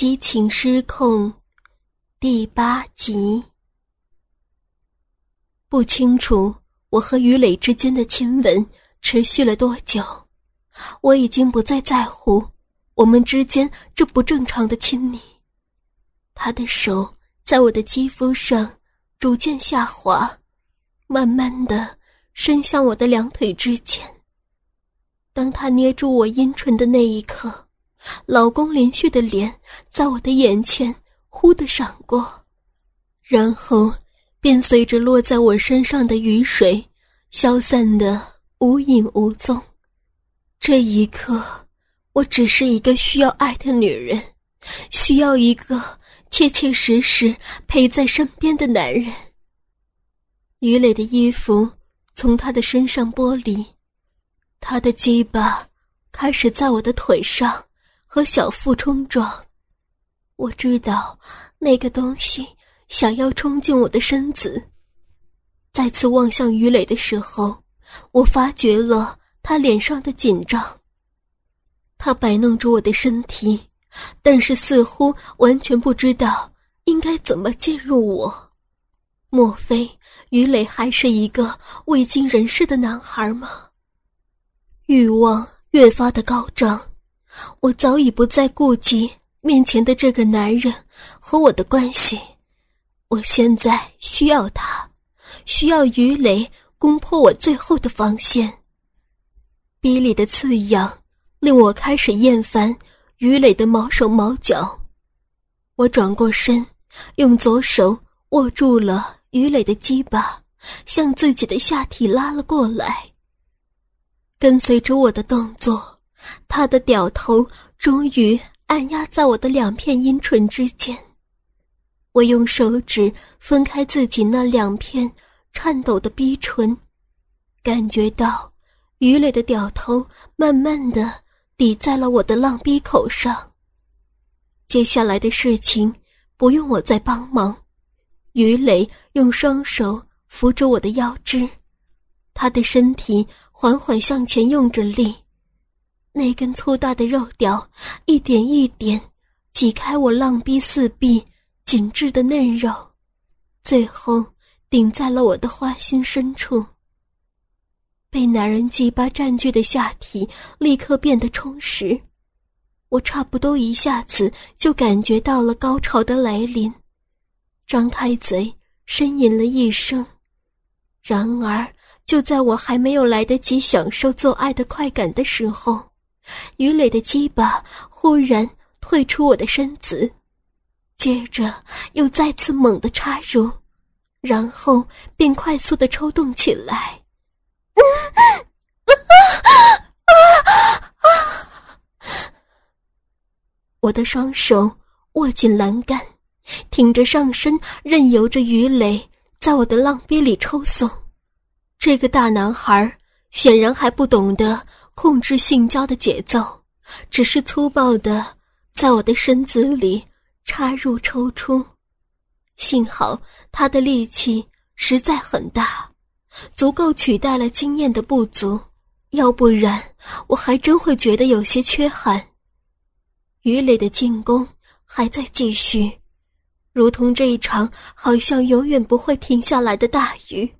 激情失控，第八集。不清楚我和于磊之间的亲吻持续了多久，我已经不再在乎我们之间这不正常的亲密。他的手在我的肌肤上逐渐下滑，慢慢的伸向我的两腿之间。当他捏住我阴唇的那一刻。老公连续的脸在我的眼前忽的闪过，然后便随着落在我身上的雨水消散的无影无踪。这一刻，我只是一个需要爱的女人，需要一个切切实实陪在身边的男人。于磊的衣服从他的身上剥离，他的鸡巴开始在我的腿上。和小腹冲撞，我知道那个东西想要冲进我的身子。再次望向于磊的时候，我发觉了他脸上的紧张。他摆弄着我的身体，但是似乎完全不知道应该怎么进入我。莫非于磊还是一个未经人事的男孩吗？欲望越发的高涨。我早已不再顾及面前的这个男人和我的关系，我现在需要他，需要于雷攻破我最后的防线。逼里的刺痒令我开始厌烦于磊的毛手毛脚，我转过身，用左手握住了于磊的鸡巴，向自己的下体拉了过来。跟随着我的动作。他的屌头终于按压在我的两片阴唇之间，我用手指分开自己那两片颤抖的逼唇，感觉到鱼磊的屌头慢慢的抵在了我的浪逼口上。接下来的事情不用我再帮忙，鱼磊用双手扶着我的腰肢，他的身体缓缓向前用着力。那根粗大的肉屌一点一点挤开我浪逼四壁紧致的嫩肉，最后顶在了我的花心深处。被男人鸡巴占据的下体立刻变得充实，我差不多一下子就感觉到了高潮的来临，张开嘴呻吟了一声。然而，就在我还没有来得及享受做爱的快感的时候，鱼磊的鸡巴忽然退出我的身子，接着又再次猛地插入，然后便快速的抽动起来。我的双手握紧栏杆，挺着上身，任由着于磊在我的浪逼里抽送。这个大男孩显然还不懂得。控制性交的节奏，只是粗暴的在我的身子里插入抽出。幸好他的力气实在很大，足够取代了经验的不足，要不然我还真会觉得有些缺憾。鱼磊的进攻还在继续，如同这一场好像永远不会停下来的大雨，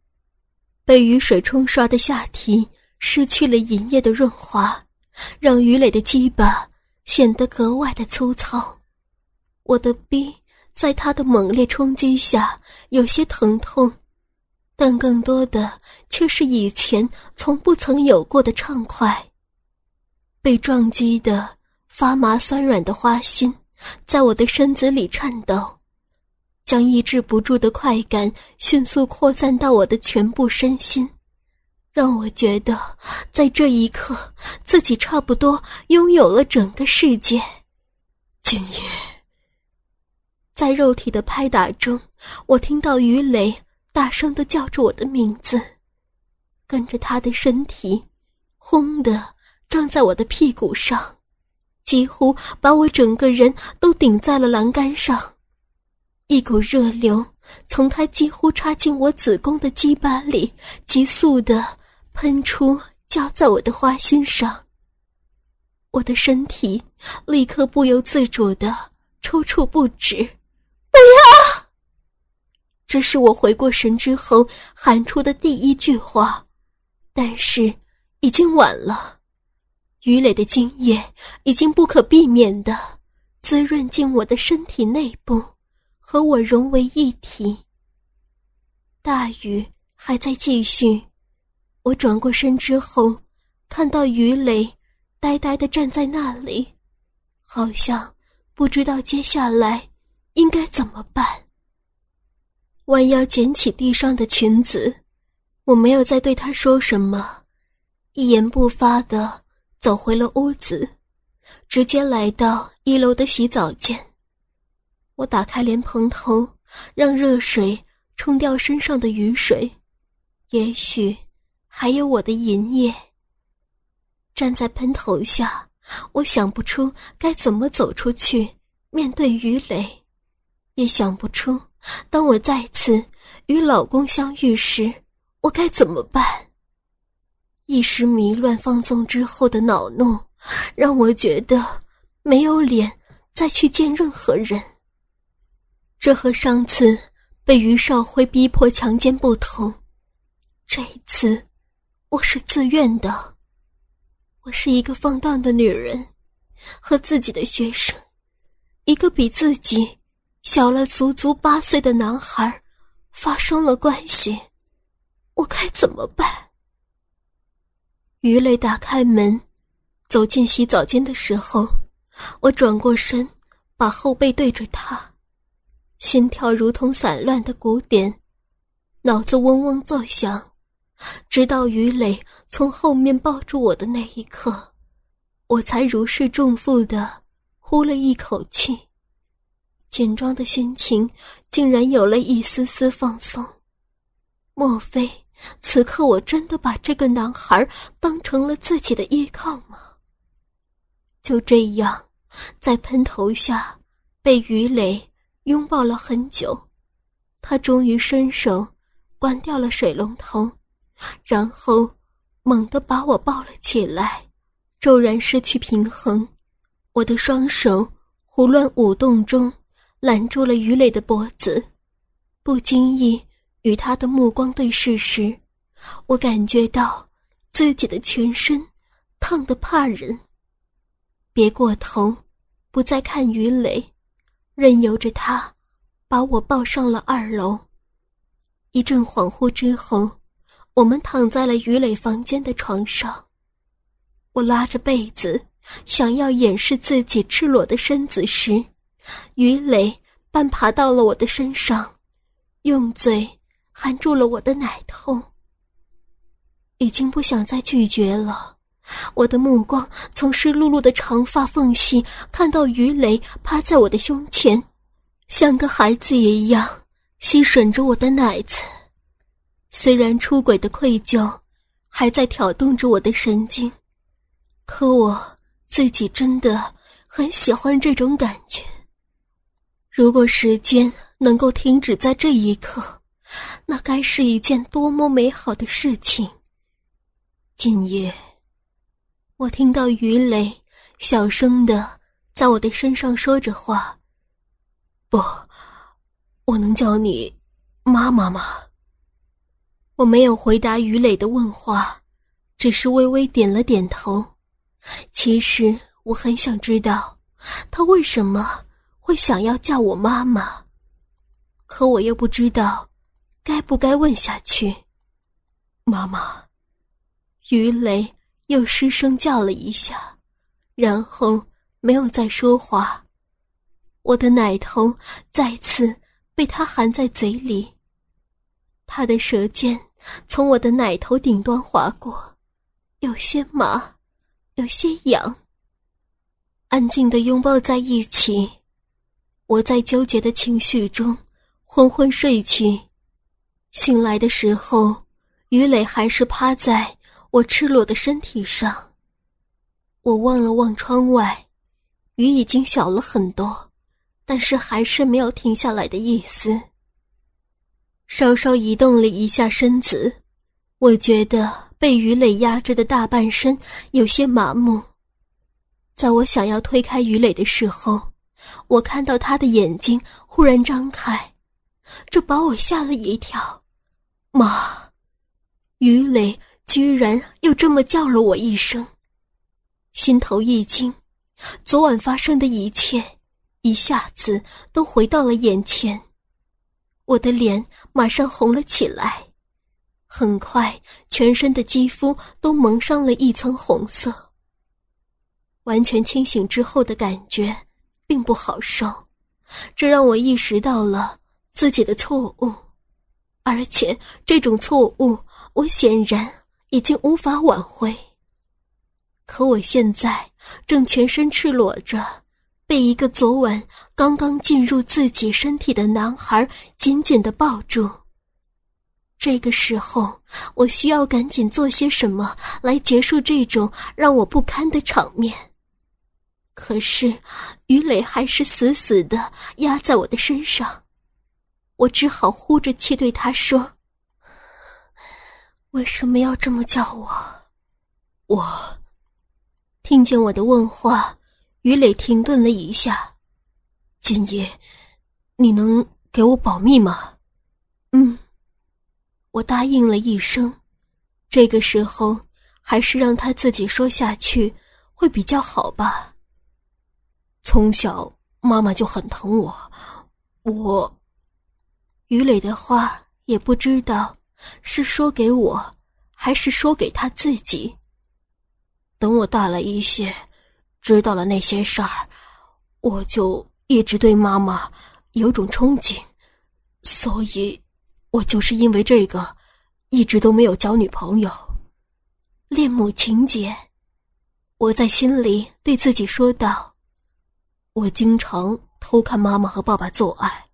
被雨水冲刷的下体。失去了银液的润滑，让鱼磊的鸡巴显得格外的粗糙。我的逼在他的猛烈冲击下有些疼痛，但更多的却是以前从不曾有过的畅快。被撞击的发麻酸软的花心，在我的身子里颤抖，将抑制不住的快感迅速扩散到我的全部身心。让我觉得，在这一刻，自己差不多拥有了整个世界。今夜，在肉体的拍打中，我听到于磊大声的叫着我的名字，跟着他的身体，轰的撞在我的屁股上，几乎把我整个人都顶在了栏杆上。一股热流从他几乎插进我子宫的鸡巴里急速的。喷出，浇在我的花心上。我的身体立刻不由自主的抽搐不止。不要！这是我回过神之后喊出的第一句话，但是已经晚了。于磊的精液已经不可避免的滋润进我的身体内部，和我融为一体。大雨还在继续，我转过身之后，看到于磊呆呆的站在那里，好像不知道接下来应该怎么办。弯腰捡起地上的裙子，我没有再对他说什么，一言不发的。走回了屋子，直接来到一楼的洗澡间。我打开莲蓬头，让热水冲掉身上的雨水，也许还有我的银液。站在喷头下，我想不出该怎么走出去面对鱼雷，也想不出当我再次与老公相遇时，我该怎么办。一时迷乱放纵之后的恼怒，让我觉得没有脸再去见任何人。这和上次被于少辉逼迫强奸不同，这一次我是自愿的。我是一个放荡的女人，和自己的学生，一个比自己小了足足八岁的男孩，发生了关系，我该怎么办？鱼雷打开门，走进洗澡间的时候，我转过身，把后背对着他，心跳如同散乱的鼓点，脑子嗡嗡作响。直到于磊从后面抱住我的那一刻，我才如释重负的呼了一口气，紧张的心情竟然有了一丝丝放松。莫非？此刻我真的把这个男孩当成了自己的依靠吗？就这样，在喷头下被于磊拥抱了很久，他终于伸手关掉了水龙头，然后猛地把我抱了起来，骤然失去平衡，我的双手胡乱舞动中揽住了于磊的脖子，不经意。与他的目光对视时，我感觉到自己的全身烫得怕人。别过头，不再看于磊，任由着他把我抱上了二楼。一阵恍惚之后，我们躺在了于磊房间的床上。我拉着被子，想要掩饰自己赤裸的身子时，于磊半爬到了我的身上，用嘴。含住了我的奶头，已经不想再拒绝了。我的目光从湿漉漉的长发缝隙看到于雷趴在我的胸前，像个孩子一样吸吮着我的奶子。虽然出轨的愧疚还在挑动着我的神经，可我自己真的很喜欢这种感觉。如果时间能够停止在这一刻。那该是一件多么美好的事情！今夜，我听到鱼雷小声的在我的身上说着话。不，我能叫你妈妈吗？我没有回答于磊的问话，只是微微点了点头。其实我很想知道，他为什么会想要叫我妈妈，可我又不知道。该不该问下去？妈妈，于雷又失声叫了一下，然后没有再说话。我的奶头再次被他含在嘴里，他的舌尖从我的奶头顶端划过，有些麻，有些痒。安静的拥抱在一起，我在纠结的情绪中昏昏睡去。醒来的时候，于磊还是趴在我赤裸的身体上。我望了望窗外，雨已经小了很多，但是还是没有停下来的意思。稍稍移动了一下身子，我觉得被鱼磊压着的大半身有些麻木。在我想要推开鱼磊的时候，我看到他的眼睛忽然张开，这把我吓了一跳。妈，鱼磊居然又这么叫了我一声，心头一惊，昨晚发生的一切一下子都回到了眼前，我的脸马上红了起来，很快全身的肌肤都蒙上了一层红色。完全清醒之后的感觉。并不好受，这让我意识到了自己的错误，而且这种错误我显然已经无法挽回。可我现在正全身赤裸着，被一个昨晚刚刚进入自己身体的男孩紧紧的抱住。这个时候，我需要赶紧做些什么来结束这种让我不堪的场面。可是，于磊还是死死的压在我的身上，我只好呼着气对他说：“为什么要这么叫我？”我听见我的问话，于磊停顿了一下：“今夜，你能给我保密吗？”“嗯。”我答应了一声。这个时候，还是让他自己说下去会比较好吧。从小，妈妈就很疼我。我，于磊的话也不知道是说给我，还是说给他自己。等我大了一些，知道了那些事儿，我就一直对妈妈有种憧憬，所以，我就是因为这个，一直都没有交女朋友。恋母情节，我在心里对自己说道。我经常偷看妈妈和爸爸做爱，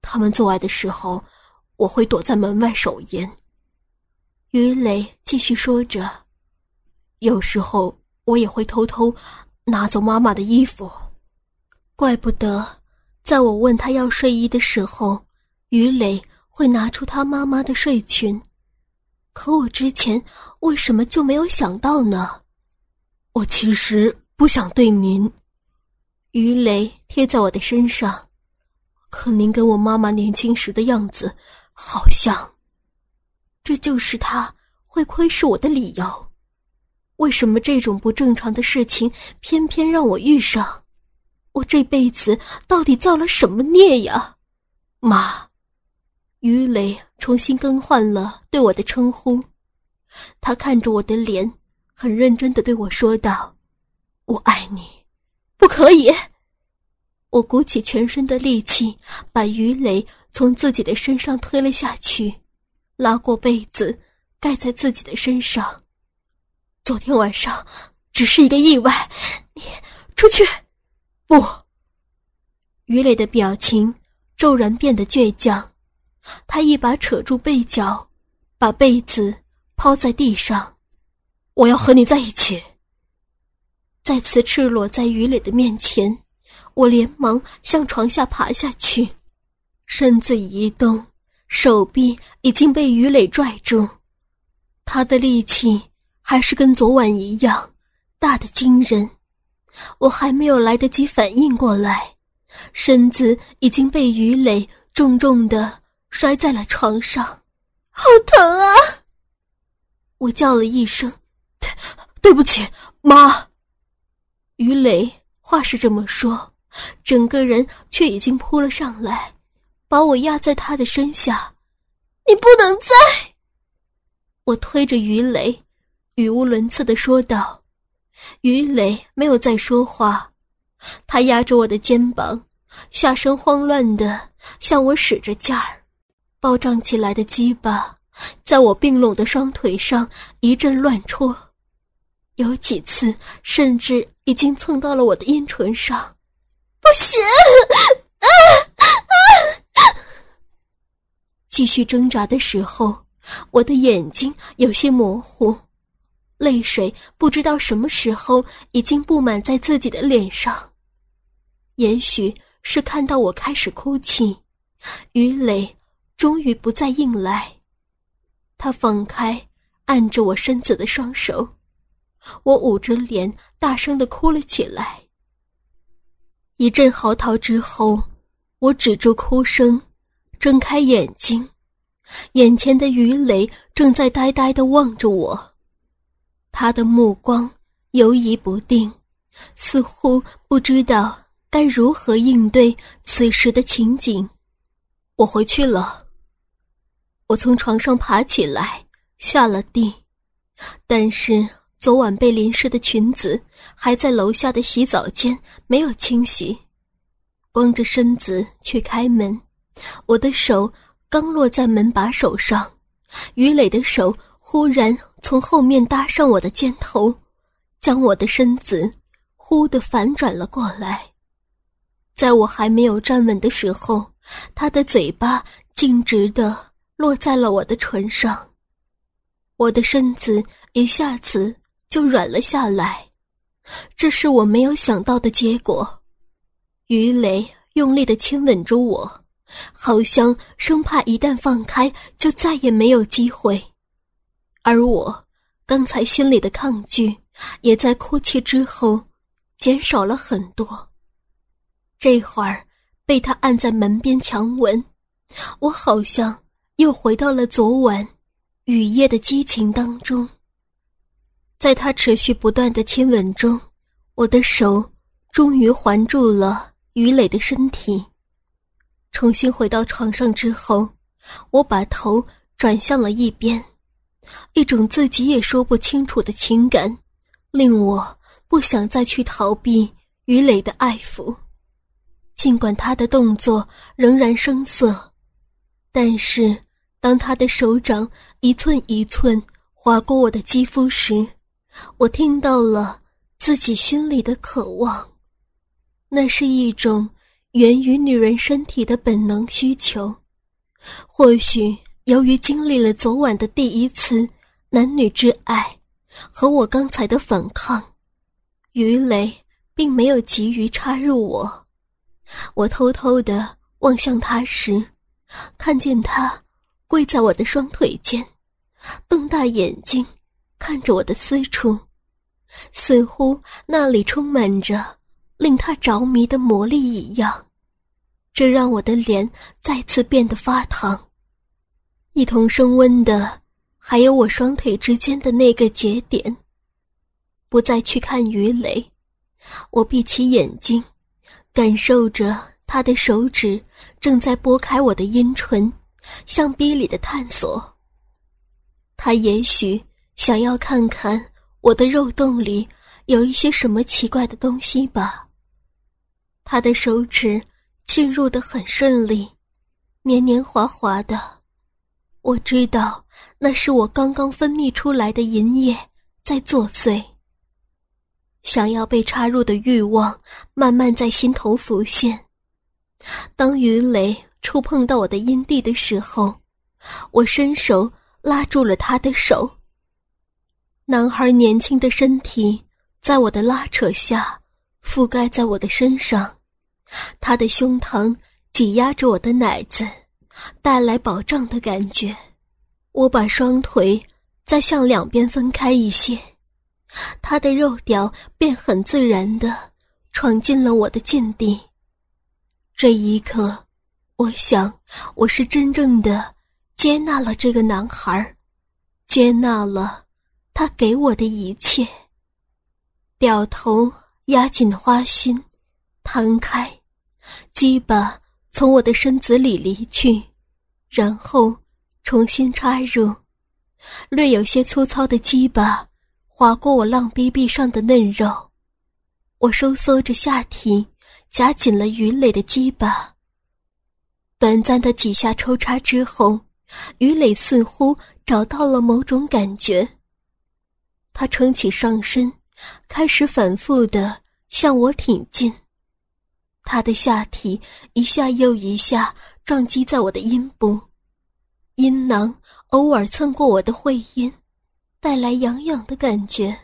他们做爱的时候，我会躲在门外守烟。于磊继续说着，有时候我也会偷偷拿走妈妈的衣服。怪不得，在我问他要睡衣的时候，于磊会拿出他妈妈的睡裙。可我之前为什么就没有想到呢？我其实不想对您。于雷贴在我的身上，可您跟我妈妈年轻时的样子好像。这就是他会窥视我的理由。为什么这种不正常的事情偏偏让我遇上？我这辈子到底造了什么孽呀？妈，于雷重新更换了对我的称呼。他看着我的脸，很认真的对我说道：“我爱你。”不可以！我鼓起全身的力气，把于磊从自己的身上推了下去，拉过被子盖在自己的身上。昨天晚上只是一个意外，你出去！不！于磊的表情骤然变得倔强，他一把扯住被角，把被子抛在地上。我要和你在一起。再次赤裸在于磊的面前，我连忙向床下爬下去，身子一动，手臂已经被于磊拽住，他的力气还是跟昨晚一样大的惊人。我还没有来得及反应过来，身子已经被于磊重重的摔在了床上，好疼啊！我叫了一声：“对对不起，妈。”于磊话是这么说，整个人却已经扑了上来，把我压在他的身下。你不能再！我推着鱼雷，语无伦次的说道。于磊没有再说话，他压着我的肩膀，下身慌乱的向我使着劲儿，暴胀起来的鸡巴在我并拢的双腿上一阵乱戳。有几次，甚至已经蹭到了我的阴唇上，不行！啊！继续挣扎的时候，我的眼睛有些模糊，泪水不知道什么时候已经布满在自己的脸上。也许是看到我开始哭泣，于磊终于不再硬来，他放开按着我身子的双手。我捂着脸，大声的哭了起来。一阵嚎啕之后，我止住哭声，睁开眼睛，眼前的于磊正在呆呆的望着我，他的目光游移不定，似乎不知道该如何应对此时的情景。我回去了。我从床上爬起来，下了地，但是昨晚被淋湿的裙子还在楼下的洗澡间没有清洗。光着身子去开门，我的手刚落在门把手上，于磊的手忽然从后面搭上我的肩头，将我的身子忽地反转了过来。在我还没有站稳的时候，他的嘴巴径直地。落在了我的唇上，我的身子一下子就软了下来，这是我没有想到的结果。于雷用力的亲吻着我，好像生怕一旦放开就再也没有机会，而我刚才心里的抗拒也在哭泣之后减少了很多。这会儿被他按在门边强吻，我好像。又回到了昨晚雨夜的激情当中。在他持续不断的亲吻中，我的手终于环住了于磊的身体。重新回到床上之后，我把头转向了一边，一种自己也说不清楚的情感，令我不想再去逃避于磊的爱抚。尽管他的动作仍然生涩，但是。当他的手掌一寸一寸划过我的肌肤时，我听到了自己心里的渴望。那是一种源于女人身体的本能需求。或许由于经历了昨晚的第一次男女之爱，和我刚才的反抗，鱼雷并没有急于插入我。我偷偷的望向他时，看见他。跪在我的双腿间，瞪大眼睛看着我的私处，似乎那里充满着令他着迷的魔力一样。这让我的脸再次变得发烫。一同升温的，还有我双腿之间的那个节点。不再去看鱼雷，我闭起眼睛，感受着他的手指正在拨开我的阴唇。向逼里的探索。他也许想要看看我的肉洞里有一些什么奇怪的东西吧。他的手指进入的很顺利，黏黏滑滑的。我知道那是我刚刚分泌出来的银液在作祟。想要被插入的欲望慢慢在心头浮现。当云雷。触碰到我的阴蒂的时候，我伸手拉住了他的手。男孩年轻的身体在我的拉扯下覆盖在我的身上，他的胸膛挤压着我的奶子，带来保障的感觉。我把双腿再向两边分开一些，他的肉屌便很自然地闯进了我的禁地。这一刻。我想，我是真正的接纳了这个男孩，接纳了他给我的一切。掉头压紧花心，弹开，鸡巴从我的身子里离去，然后重新插入。略有些粗糙的鸡巴划过我浪逼壁上的嫩肉，我收缩着下体，夹紧了鱼磊的鸡巴。短暂的几下抽插之后，于磊似乎找到了某种感觉。他撑起上身，开始反复的向我挺进。他的下体一下又一下撞击在我的阴部，阴囊偶尔蹭过我的会阴，带来痒痒的感觉。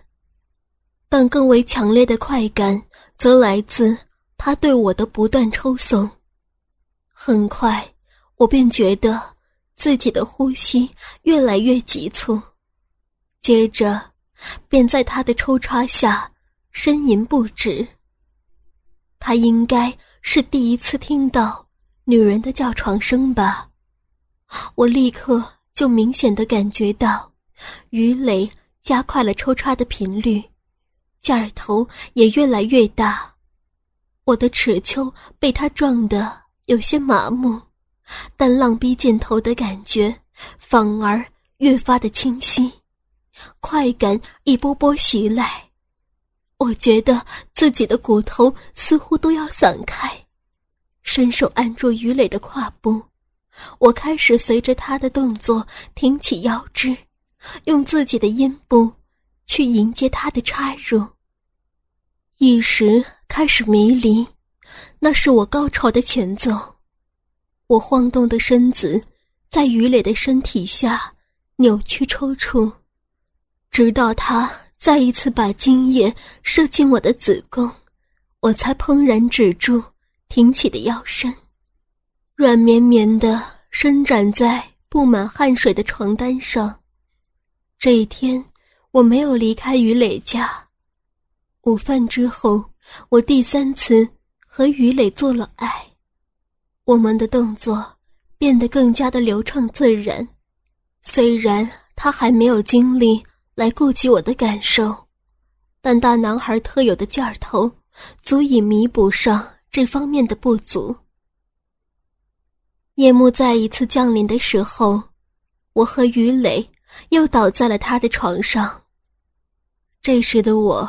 但更为强烈的快感则来自他对我的不断抽送。很快，我便觉得自己的呼吸越来越急促，接着，便在他的抽插下呻吟不止。他应该是第一次听到女人的叫床声吧。我立刻就明显的感觉到，于磊加快了抽插的频率，劲儿头也越来越大。我的齿丘被他撞得有些麻木，但浪逼箭头的感觉反而越发的清晰，快感一波波袭来，我觉得自己的骨头似乎都要散开，伸手按住于磊的胯部。我开始随着他的动作挺起腰肢，用自己的阴部去迎接他的插入。一时开始迷离，那是我高潮的前奏。我晃动的身子在于磊的身体下扭曲抽搐，直到他再一次把精液射进我的子宫，我才怦然止住挺起的腰身。软绵绵的伸展在布满汗水的床单上。这一天，我没有离开于磊家。午饭之后，我第三次和于磊做了爱，我们的动作变得更加的流畅自然。虽然他还没有精力来顾及我的感受，但大男孩特有的劲儿头足以弥补上这方面的不足。夜幕再一次降临的时候，我和于磊又倒在了他的床上。这时的我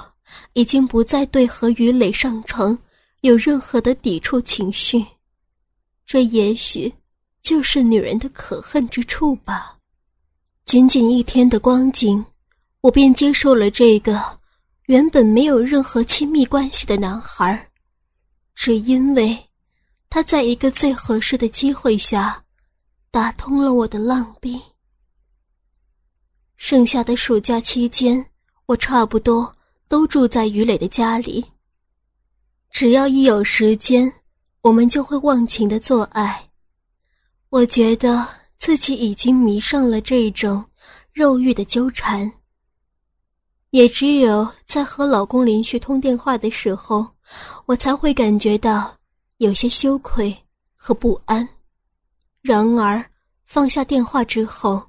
已经不再对和于磊上床有任何的抵触情绪，这也许就是女人的可恨之处吧。仅仅一天的光景，我便接受了这个原本没有任何亲密关系的男孩，只因为。他在一个最合适的机会下，打通了我的浪逼。剩下的暑假期间，我差不多都住在于磊的家里。只要一有时间，我们就会忘情的做爱。我觉得自己已经迷上了这种肉欲的纠缠。也只有在和老公连续通电话的时候，我才会感觉到。有些羞愧和不安，然而放下电话之后，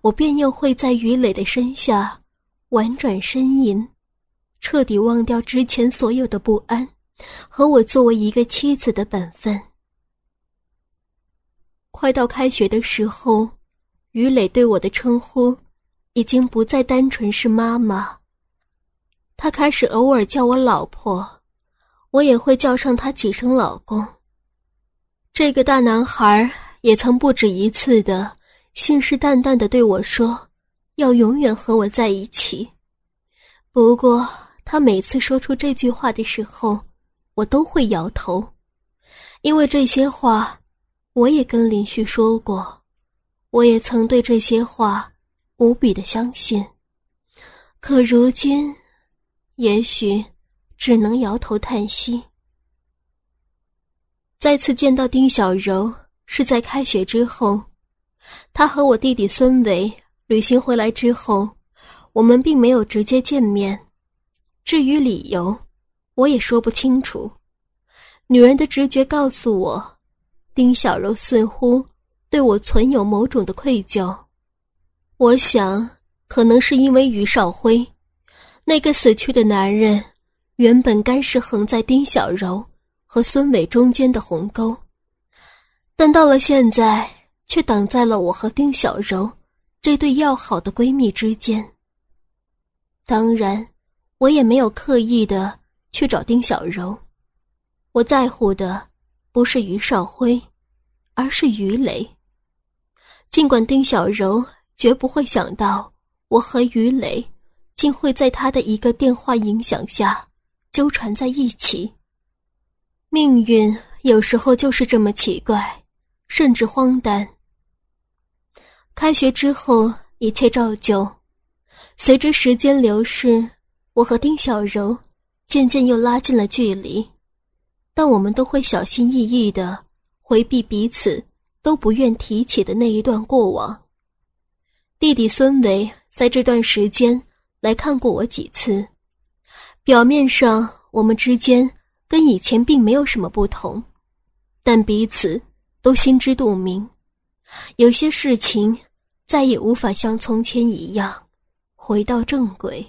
我便又会在于磊的身下婉转呻吟，彻底忘掉之前所有的不安和我作为一个妻子的本分。快到开学的时候，于磊对我的称呼已经不再单纯是妈妈，他开始偶尔叫我老婆。我也会叫上他几声老公。这个大男孩也曾不止一次的信誓旦旦的对我说，要永远和我在一起。不过他每次说出这句话的时候，我都会摇头，因为这些话，我也跟林旭说过，我也曾对这些话无比的相信。可如今，也许。只能摇头叹息。再次见到丁小柔是在开学之后，她和我弟弟孙伟旅行回来之后，我们并没有直接见面。至于理由，我也说不清楚。女人的直觉告诉我，丁小柔似乎对我存有某种的愧疚。我想，可能是因为于少辉，那个死去的男人。原本该是横在丁小柔和孙伟中间的鸿沟，但到了现在，却挡在了我和丁小柔这对要好的闺蜜之间。当然，我也没有刻意的去找丁小柔，我在乎的不是于少辉，而是于磊。尽管丁小柔绝不会想到我和于磊竟会在他的一个电话影响下。纠缠在一起。命运有时候就是这么奇怪，甚至荒诞。开学之后，一切照旧。随着时间流逝，我和丁小柔渐渐又拉近了距离，但我们都会小心翼翼的回避彼此都不愿提起的那一段过往。弟弟孙伟在这段时间来看过我几次。表面上我们之间跟以前并没有什么不同，但彼此都心知肚明，有些事情再也无法像从前一样回到正轨。